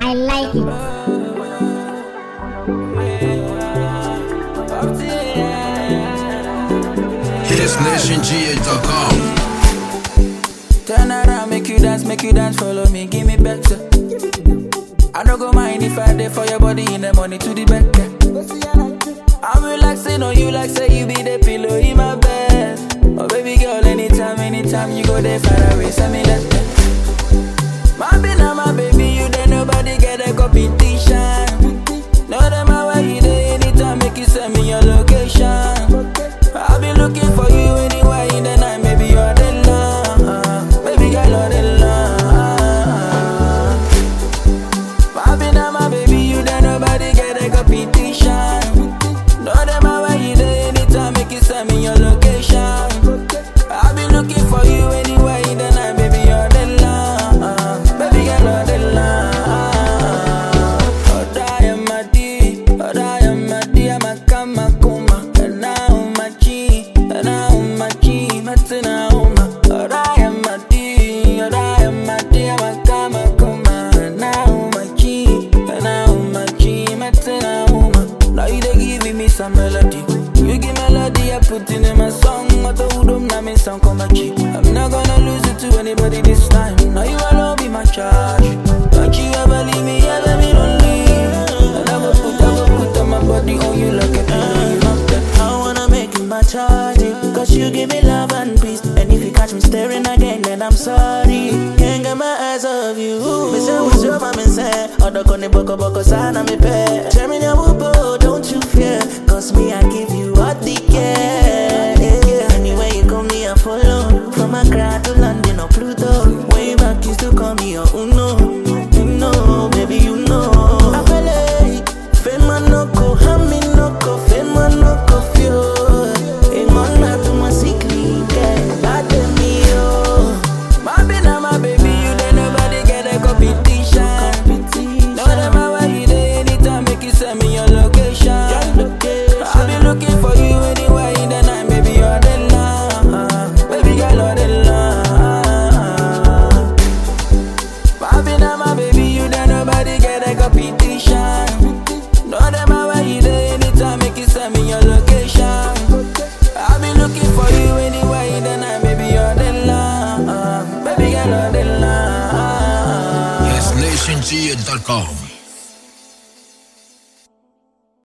I like it. HitzNationGh.com. Turn around, make you dance, make you dance, follow me, give me better. I don't go mind if I dey for your body in the money to the back. I'm relaxing on you like say you be the anytime you go there far away, send me that. My be now my baby, you there nobody get a competition. No them where you there anytime, make you send me your location. I'll be looking for you anywhere in the night, maybe you're the love, baby girl, you're the love. My be now my baby, you there nobody get a competition. No them where you there anytime, make you send me your location. I'll be looking for you me melody. You give melody, I put it in my song. I told them now me sound come back. I'm not gonna lose it to anybody this time. Now you alone be my charge. Don't you ever leave me, ever be lonely. And I go put, I go put on my body on you like a pillow. You. I wanna make you my charge Cause you give me love and peace And if you catch me staring again then I'm sorry Can't get my eyes off you Me say what's your mama say Odo kone boko boko sana me pe love,